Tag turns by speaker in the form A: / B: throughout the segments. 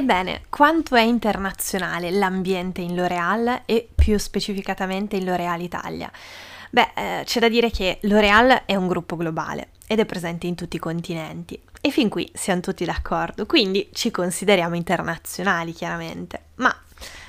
A: Ebbene, quanto è internazionale l'ambiente in L'Oreal e più specificatamente in L'Oreal Italia? Beh, eh, c'è da dire che L'Oreal è un gruppo globale ed è presente in tutti i continenti e fin qui siamo tutti d'accordo, quindi ci consideriamo internazionali chiaramente, ma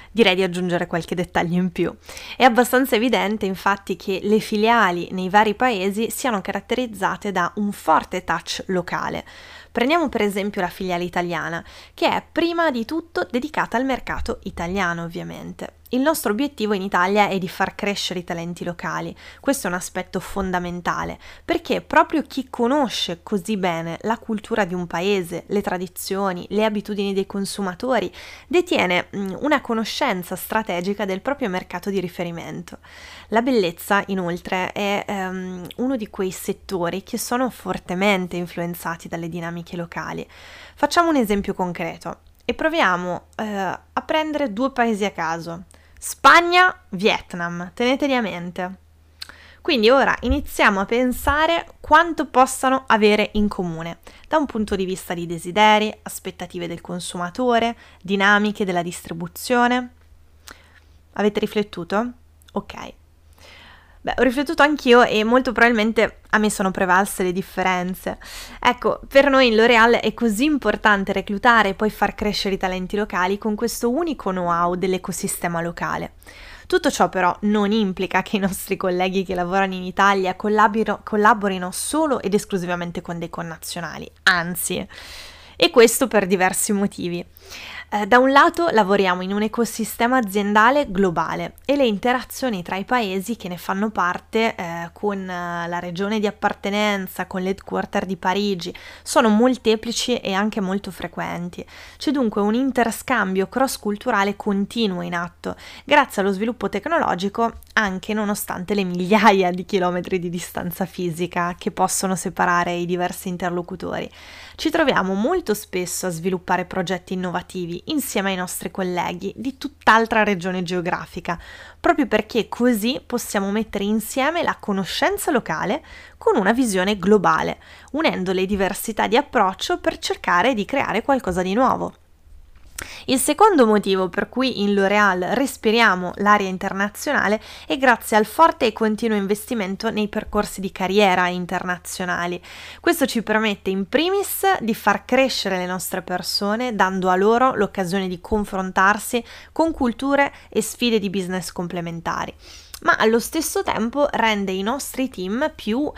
A: direi di aggiungere qualche dettaglio in più. È abbastanza evidente infatti che le filiali nei vari paesi siano caratterizzate da un forte touch locale Prendiamo per esempio la filiale italiana, che è prima di tutto dedicata al mercato italiano ovviamente. Il nostro obiettivo in Italia è di far crescere i talenti locali, questo è un aspetto fondamentale, perché proprio chi conosce così bene la cultura di un paese, le tradizioni, le abitudini dei consumatori, detiene mm, una conoscenza strategica del proprio mercato di riferimento. La bellezza, inoltre, è um, uno di quei settori che sono fortemente influenzati dalle dinamiche locali. Facciamo un esempio concreto e proviamo uh, a prendere due paesi a caso. Spagna, Vietnam, teneteli a mente. Quindi ora iniziamo a pensare quanto possano avere in comune, da un punto di vista di desideri, aspettative del consumatore, dinamiche della distribuzione. Avete riflettuto? Ok. Beh, ho riflettuto anch'io e molto probabilmente a me sono prevalse le differenze. Ecco, per noi in L'Oreal è così importante reclutare e poi far crescere i talenti locali con questo unico know-how dell'ecosistema locale. Tutto ciò però non implica che i nostri colleghi che lavorano in Italia collaborino solo ed esclusivamente con dei connazionali, anzi, e questo per diversi motivi. Eh, da un lato lavoriamo in un ecosistema aziendale globale e le interazioni tra i paesi che ne fanno parte eh, con eh, la regione di appartenenza, con l'headquarter di Parigi, sono molteplici e anche molto frequenti. C'è dunque un interscambio cross-culturale continuo in atto, grazie allo sviluppo tecnologico anche nonostante le migliaia di chilometri di distanza fisica che possono separare i diversi interlocutori. Ci troviamo molto spesso a sviluppare progetti innovativi insieme ai nostri colleghi di tutt'altra regione geografica, proprio perché così possiamo mettere insieme la conoscenza locale con una visione globale, unendo le diversità di approccio per cercare di creare qualcosa di nuovo. Il secondo motivo per cui in L'Oreal respiriamo l'area internazionale è grazie al forte e continuo investimento nei percorsi di carriera internazionali. Questo ci permette in primis di far crescere le nostre persone dando a loro l'occasione di confrontarsi con culture e sfide di business complementari ma allo stesso tempo rende i nostri team più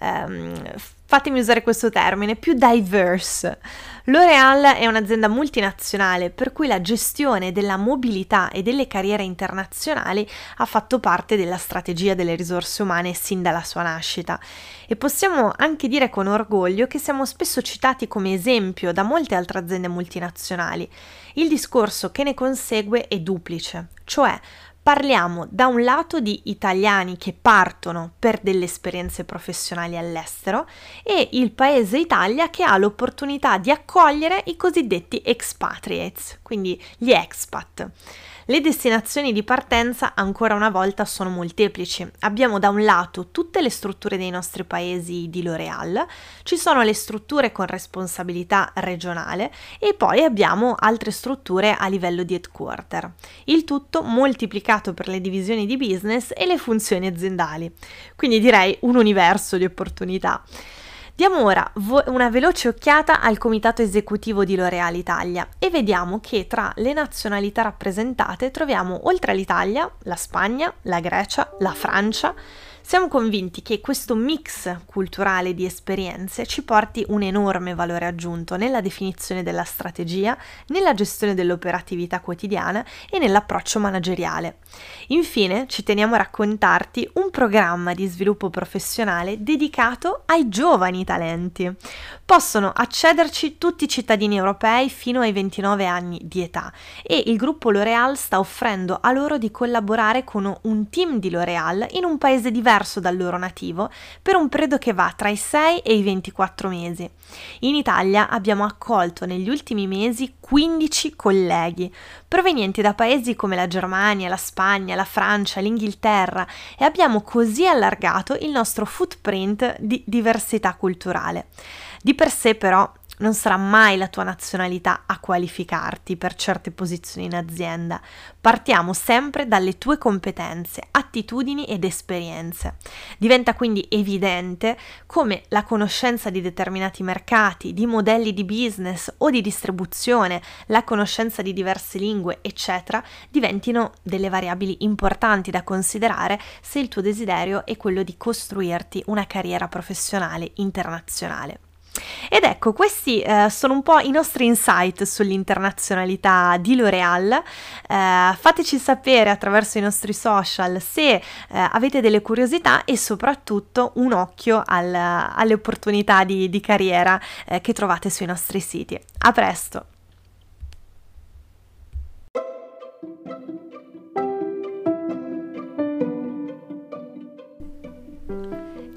A: ehm, fatemi usare questo termine, più diverse. L'Oreal è un'azienda multinazionale per cui la gestione della mobilità e delle carriere internazionali ha fatto parte della strategia delle risorse umane sin dalla sua nascita e possiamo anche dire con orgoglio che siamo spesso citati come esempio da molte altre aziende multinazionali. Il discorso che ne consegue è duplice, cioè Parliamo da un lato di italiani che partono per delle esperienze professionali all'estero e il paese Italia che ha l'opportunità di accogliere i cosiddetti expatriates, quindi gli expat. Le destinazioni di partenza ancora una volta sono molteplici. Abbiamo da un lato tutte le strutture dei nostri paesi di L'Oreal, ci sono le strutture con responsabilità regionale e poi abbiamo altre strutture a livello di headquarter. Il tutto moltiplicato per le divisioni di business e le funzioni aziendali. Quindi direi un universo di opportunità. Diamo ora una veloce occhiata al comitato esecutivo di L'Oreal Italia e vediamo che tra le nazionalità rappresentate troviamo oltre all'Italia la Spagna, la Grecia, la Francia, Siamo convinti che questo mix culturale di esperienze ci porti un enorme valore aggiunto nella definizione della strategia, nella gestione dell'operatività quotidiana e nell'approccio manageriale. Infine, ci teniamo a raccontarti un programma di sviluppo professionale dedicato ai giovani talenti. Possono accederci tutti i cittadini europei fino ai 29 anni di età e il gruppo L'Oréal sta offrendo a loro di collaborare con un team di L'Oréal in un paese diverso dal loro nativo per un periodo che va tra i 6 e i 24 mesi. In Italia abbiamo accolto negli ultimi mesi 15 colleghi provenienti da paesi come la Germania, la Spagna, la Francia, l'Inghilterra e abbiamo così allargato il nostro footprint di diversità culturale. Di per sé però non sarà mai la tua nazionalità a qualificarti per certe posizioni in azienda. Partiamo sempre dalle tue competenze, attitudini ed esperienze. Diventa quindi evidente come la conoscenza di determinati mercati, di modelli di business o di distribuzione, la conoscenza di diverse lingue, eccetera, diventino delle variabili importanti da considerare se il tuo desiderio è quello di costruirti una carriera professionale internazionale. Ed ecco, questi eh, sono un po' i nostri insight sull'internazionalità di L'Oreal. Eh, fateci sapere attraverso i nostri social se eh, avete delle curiosità e soprattutto un occhio al, alle opportunità di, di carriera eh, che trovate sui nostri siti. A presto!